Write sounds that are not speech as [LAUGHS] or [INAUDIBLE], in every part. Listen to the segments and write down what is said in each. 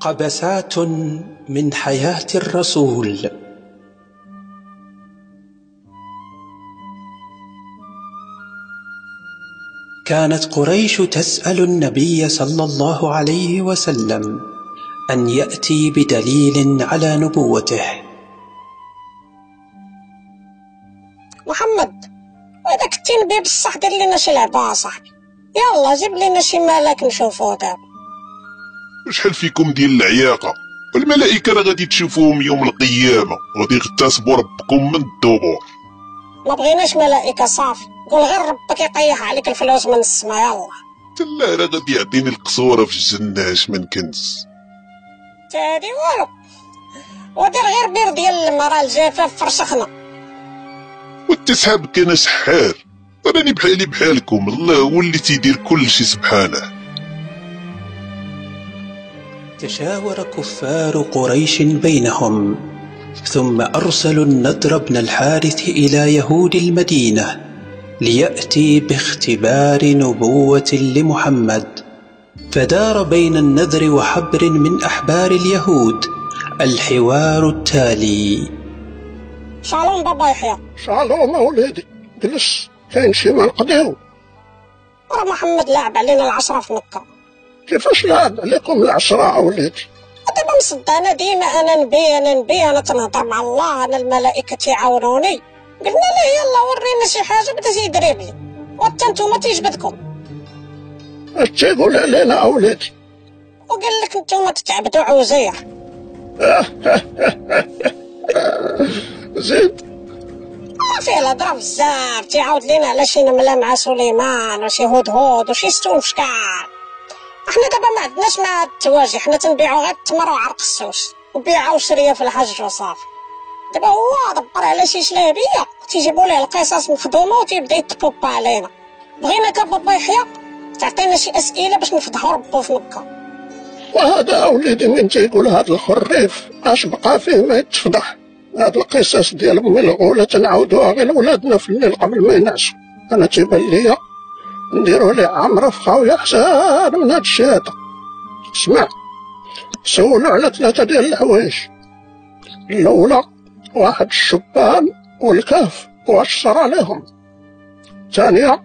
قبسات من حياة الرسول. كانت قريش تسأل النبي صلى الله عليه وسلم أن يأتي بدليل على نبوته. محمد وإذا كنتي نبي بصح دير لنا شي لعبة صاحبي. يلا جيب لنا شي ملاك نشوفو دابا. شحال فيكم ديال العياقة الملائكة راه غادي تشوفوهم يوم القيامة غادي يغتصبوا ربكم من الدبور. ما بغيناش ملائكة صافي قول غير ربك يطيح عليك الفلوس من السما يلا تلا راه غادي يعطيني القصورة في الجنة اش من كنز. تادي والو. ودير غير بير ديال المرا الجافاف فرشخنا. وانت أنا سحار. راني بحالي بحالكم الله هو اللي تيدير كل شي سبحانه. تشاور كفار قريش بينهم ثم أرسلوا النضر بن الحارث إلى يهود المدينة ليأتي باختبار نبوة لمحمد. فدار بين النذر وحبر من أحبار اليهود الحوار التالي. شالوم بابا يحيى شالوم أولادي جلس كاين شي ما نقدرو. راه محمد لعب علينا العشرة في مكة. كيفاش لعب عليكم العشرة أولادي دابا مصدق أنا ديما أنا نبي أنا نبي أنا تنهضر مع الله أنا الملائكة تيعاونوني قلنا له يلا ورينا شي حاجة بدا تيدرب لي وحتى نتوما تيجبدكم. اش تيقول علينا اولادي وقال لك نتوما تتعبدوا عزير [LAUGHS] زيد ما فيه الهضره بزاف تيعاود لينا على شي نملة مع سليمان وشي هدهد وشي ستون فشكال إحنا دابا ما عندناش مع التواجي حنا تنبيعو غير التمر وعرق السوس. وبيعو شريه في الحج وصافي. دابا هو دبر على شي شلابيه تيجيبوا ليه القصص مخدومه وتيبدأ يتبوبا علينا. بغينا بابا يحيى تعطينا شي أسئلة باش نفضحوا ربو في مكة. وهذا اوليدي من تيقول هذا الخريف اش بقى فيه ما يتفضح. هاد القصص ديال امي الغولة تنعاودوها غير لولادنا في الليل قبل ما ينعسوا. أنا تيبان ليا نديرو ليه عمرة في خاوية حسان من هاد هذا اسمع سولو على ثلاثة ديال الحوايج. الأولى واحد الشبان والكهف واش صرا لهم ثانية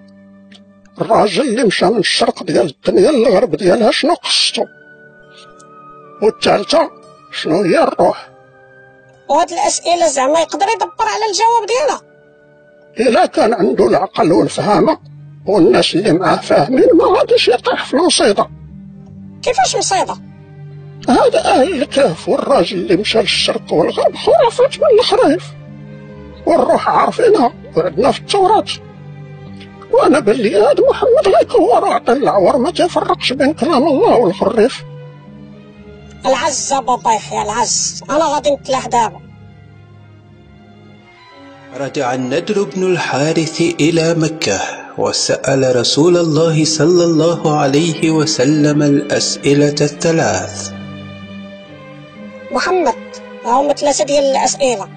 الراجل اللي مشى من الشرق ديال الدنيا للغرب ديالها شنو قصتو والثالثة شنو هي الروح؟ وهاد الأسئلة زعما يقدر يدبر على الجواب ديالها. إلا كان عنده العقل والفهامة والناس اللي معاه فاهمين ما غاديش يطيح في المصيدة كيفاش مصيدة؟ هذا أهل الكهف والراجل اللي مشى للشرق والغرب خرافات من الخرايف والروح عارفينها وعندنا في التوراة. وأنا باللي هذا محمد غيكور وعطي العور ما تفرقش بين كلام الله والخريف. العز بابا يحيى العز أنا غادي نتلاح دابا. رجع الندر بن الحارث إلى مكة. وسأل رسول الله صلى الله عليه وسلم الأسئلة الثلاث. محمد هاهما ثلاثة ديال الأسئلة.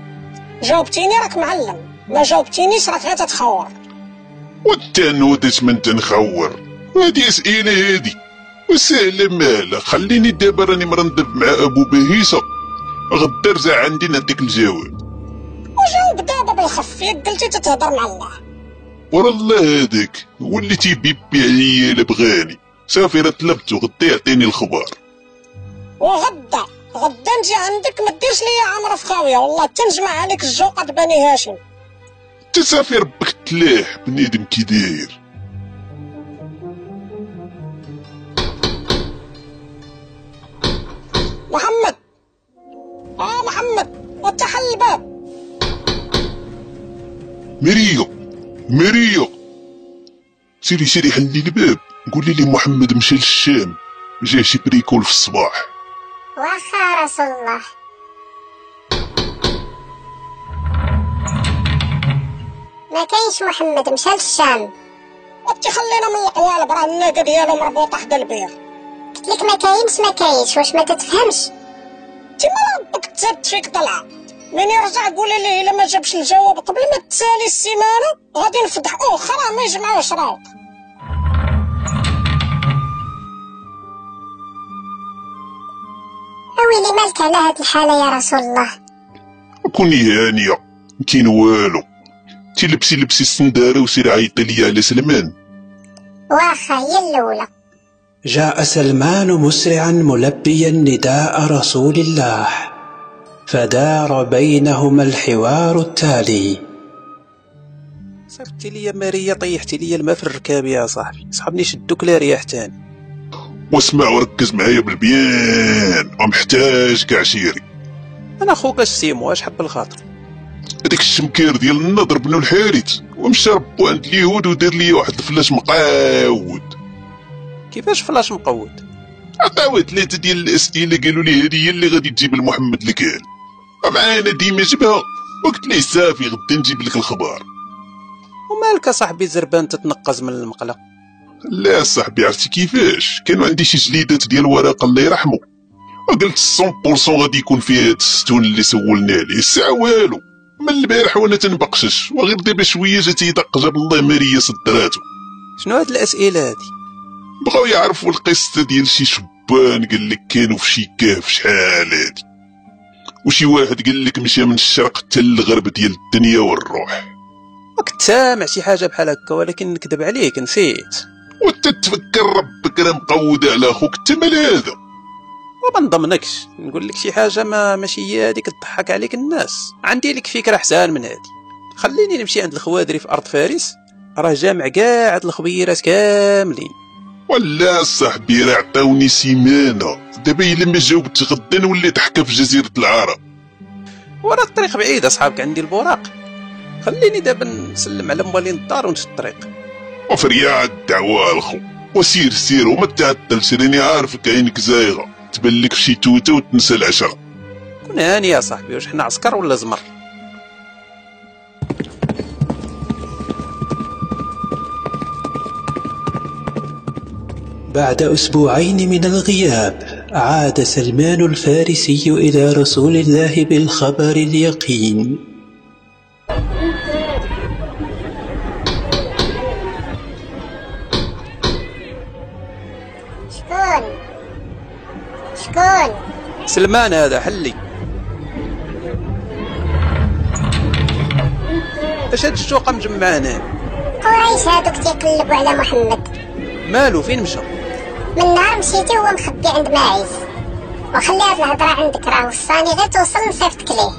جاوبتيني راك معلم. ما جاوبتينيش راك غير تتخور. والتانوت من تنخور. هادي أسئلة هادي. وسهلة مالا. خليني دابا راني مرندب مع أبو بهيسة غدا رجع عندي نعطيك الجواب. وجاوب دابا بالخفيك قلتي تتهضر مع الله. ورا الله هذاك هو اللي تيبيبي عليا الا بغاني صافي راه طلبتو غدا يعطيني الخبر وغدا غدا نجي عندك ما ديرش ليا عمرة في خاوية. والله تنجمع عليك الجوقة بني هاشم. تسافي ربك تلاح بنادم كي داير. محمد! آه محمد! وتحل الباب. مريو! مريو سيري سيري حلي الباب. قولي لي محمد مشى للشام. جا شي bricole في الصباح. واخا رسول الله. ما كاينش محمد مشى للشام. وانت خلينا من القوالب راه الناقه ديالو مربوطه حدا البير. قلت لك ما كاينش ما كاينش. واش ما تتفهمش؟ تما ربك تزاد فيك طلعه من يرجع قولي ليه إلا ما جابش الجواب قبل ما تسالي السيمانة غادي نفضحوه خرا ما يجمعوش راوق ويلي مالك على هاد الحالة يا رسول الله؟ كوني هانية كاين والو. تي لبسي لبسي السندارة وسير عيطي ليا على سلمان. واخا هي الأولى. جاء سلمان مسرعا ملبيا نداء رسول الله. فدار بينهما الحوار التالي. صيفطتي لي ماريا طيحتي لي الماء في الركاب يا صاحبي. صحابني شدوك لا رياح تاني؟ واسمع وركز معايا بالبيان ومحتاجك عشيري أنا خوك أش سيمو أش حب الخاطر؟ هذاك الشمكير ديال النضر بن الحارث ومشى ربو عند اليهود ودار لي واحد الفلاش مقاود. كيفاش فلاش مقود عطاوه ثلاثة ديال الأسئلة قالوا لي هذه هي اللي غادي تجيب لمحمد الكال. معانا ديما جبها وقلت ليه صافي غدا نجيب لك الخبر. ومالك صاحبي زربان تتنقز من المقله لا صاحبي عرفتي كيفاش؟ كانوا عندي شي جليدات ديال الورقة الله يرحمه. وقلت 100% غادي يكون فيه هاد الستون اللي سولنا عليه الساعة والو. من البارح وأنا تنبقشش. وغير دابا شوية جات يدق جاب الله ماريا صدراتو شنو هاد الأسئلة هادي؟ بغاو يعرفوا القصة ديال شي شبان قال لك كانوا في شي كهف. شحال هادي؟ وشي واحد قال لك مشى من الشرق حتى للغرب ديال الدنيا والروح. راك سامع شي حاجة بحال هكا ولكن نكذب عليك نسيت. وانت تفكر ربك راه مقود على أخوك انت مال هذا وما نضمنكش. نقول لك شي حاجة ما ماشي هي هذيك تضحك عليك الناس. عندي لك فكرة احسن من هذه. خليني نمشي عند الخوادري في أرض فارس. راه جامع كاع هاد الخبيرات كاملين. ولا صاحبي راه عطاوني سيمانة. دابا إلا ما جاوبت غدا نولي ضحكه في جزيرة العرب. وراه الطريق بعيد اصحابك عندي البراق خليني دابا نسلم على موالين الدار ونشد الطريق وفريا الدعوة ألخو. وسير سير وما تعطلش راني عارفك عينك زايغة. تبان لك شي توته وتنسى العشره كون هاني يا صاحبي واش حنا عسكر ولا زمر؟ بعد أسبوعين من الغياب عاد سلمان الفارسي إلى رسول الله بالخبر اليقين. شكون؟ شكون؟ سلمان هذا حلي. اش هاد الشوقة مجمع هنا قريش هادوك تيقلبوا على محمد. مالو فين مشى من نهار مشيتي وهو مخبي عند معيز وخلي هاد الهضرة عندك راه وصاني غير توصل نصيفطك ليه.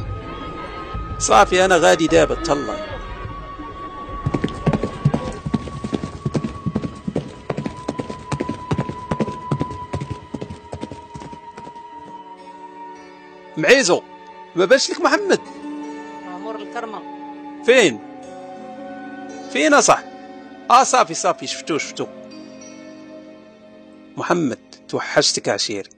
صافي أنا غادي دابا تهلا. معيزو ما بانش لك محمد؟ مأمور الكرمة. فين؟ فين اصح آه صافي صافي شفتو شفتو. محمد توحشتك عشيري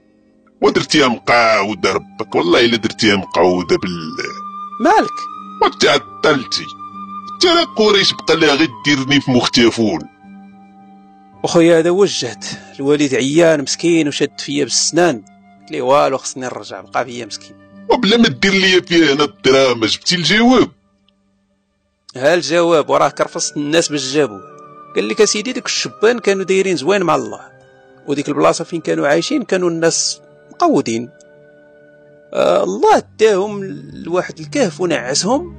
ودرتيها مقاودة ربك والله إلا درتيها مقعودة بالله مالك؟ ما تعطلتي ترى قريش بقى لها غير ديرني في مختفون أخويا هذا وجهت الوالد عيان مسكين وشد فيا بالسنان. قلت لي والو خصني نرجع بقى فيا مسكين. وبلا ما دير ليا فيها هنا الدراما جبتي الجواب. ها الجواب؟ وراه كرفصت الناس باش جابوه قال لك أسيدي ديك الشبان كانوا دايرين زوين مع الله. وديك البلاصة فين كانوا عايشين؟ كانوا الناس مقودين. آه الله داهم لواحد الكهف ونعسهم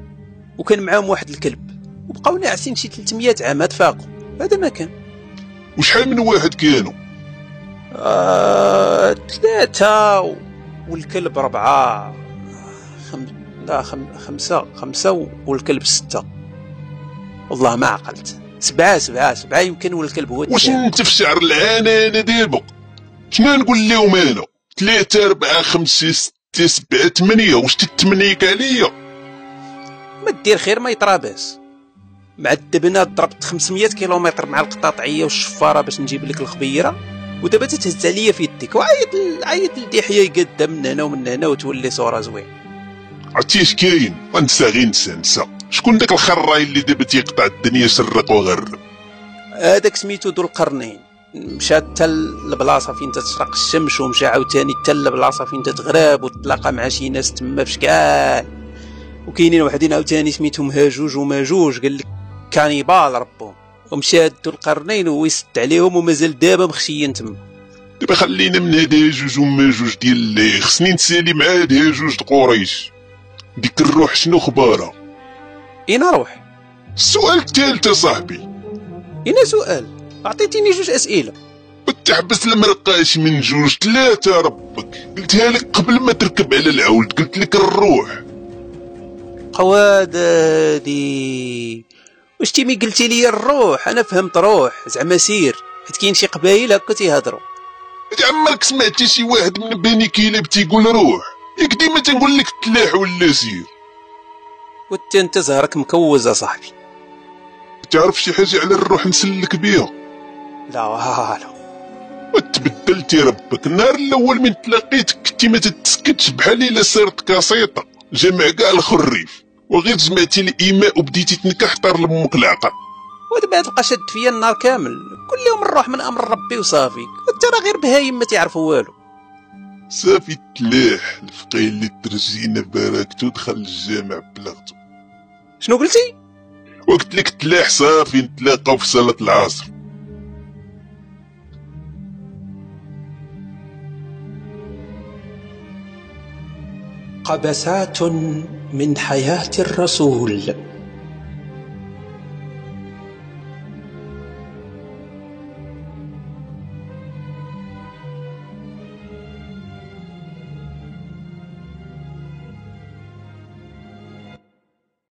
وكان معاهم واحد الكلب. وبقاو ناعسين شي 300 عام تفاقوا هذا ما كان. وشحال من واحد كانوا؟ آه ثلاثة والكلب ربعة خم... لا خم... خمسة خمسة والكلب ستة. والله ما عقلت. سبعة سبعة سبعة يمكن والكلب هو واش. انت في شعر العانة أنا دابا شنو نقول لهم أنا؟ ثلاثة أربعة خمسة ستة سبعة ثمانية. واش تتمنيك عليا؟ ما دير خير ما يطراباس معذبنا ضربت 500 كيلومتر مع القطاطعية والشفارة باش نجيب لك الخبيرة. ودابا تتهز عليا في يديك وعيط عيط لدحية يقدم من هنا ومن هنا وتولي صورة زوين. عرفتي اش كاين؟ ونسى غير نسى نسى. شكون داك الخراي اللي دابا تيقطع الدنيا شرق وغرب هذاك سميتو ذو القرنين. مشى حتى البلاصه فين تتشرق الشمس ومشى عاوتاني حتى البلاصه فين تتغرب وتلاقى مع شي ناس تما فشكال وكاينين وحدين عاوتاني سميتهم هاجوج وماجوج قال لك كانيبال ربهم. ومشى ذو القرنين ويسد عليهم ومازال دابا مخشيين تما. دابا خلينا من هاد جوج وما جوج ديال اللي خصني نسالي مع هاد جوج د قريش. ديك الروح شنو خبارها اين أروح السؤال الثالث صاحبي. اين سؤال. عطيتيني جوج أسئلة. وتحبس المرقاش من جوج ثلاثة ربك. قلتها لك قبل ما تركب على العود قلت لك الروح. قواد هادي واش تيمي قلتي لي الروح؟ أنا فهمت روح. زعما سير. حيت كاين شي قبايل هكا تيهضروا. عمرك سمعتي شي واحد من بني كيلاب تيقول روح؟ ياك ديما تنقول لك تلاح ولا سير. وانت انت زهرك مكوز اصاحبي تعرف شي حاجة على الروح نسلك بيها لا والو. وتبدلتي ربك. النهار الأول من تلاقيتك كنتي ما تتسكتش بحال إلا صرت كاسيطة جمع كاع الخريف. وغير جمعتي الإيماء وبديتي تنكح طار لأمك العقل. ودابا تلقى شد فيا النار كامل. كل يوم نروح من أمر ربي وصافي. انت راه غير بهايم ما تعرفوا والو. صافي تلاح. الفقيه اللي ترجينا باركتو دخل الجامع بلغتو. شنو قلتي؟ وقت لك تلاح صافي نتلاقاو في صلاة العصر. قبسات من حياة الرسول.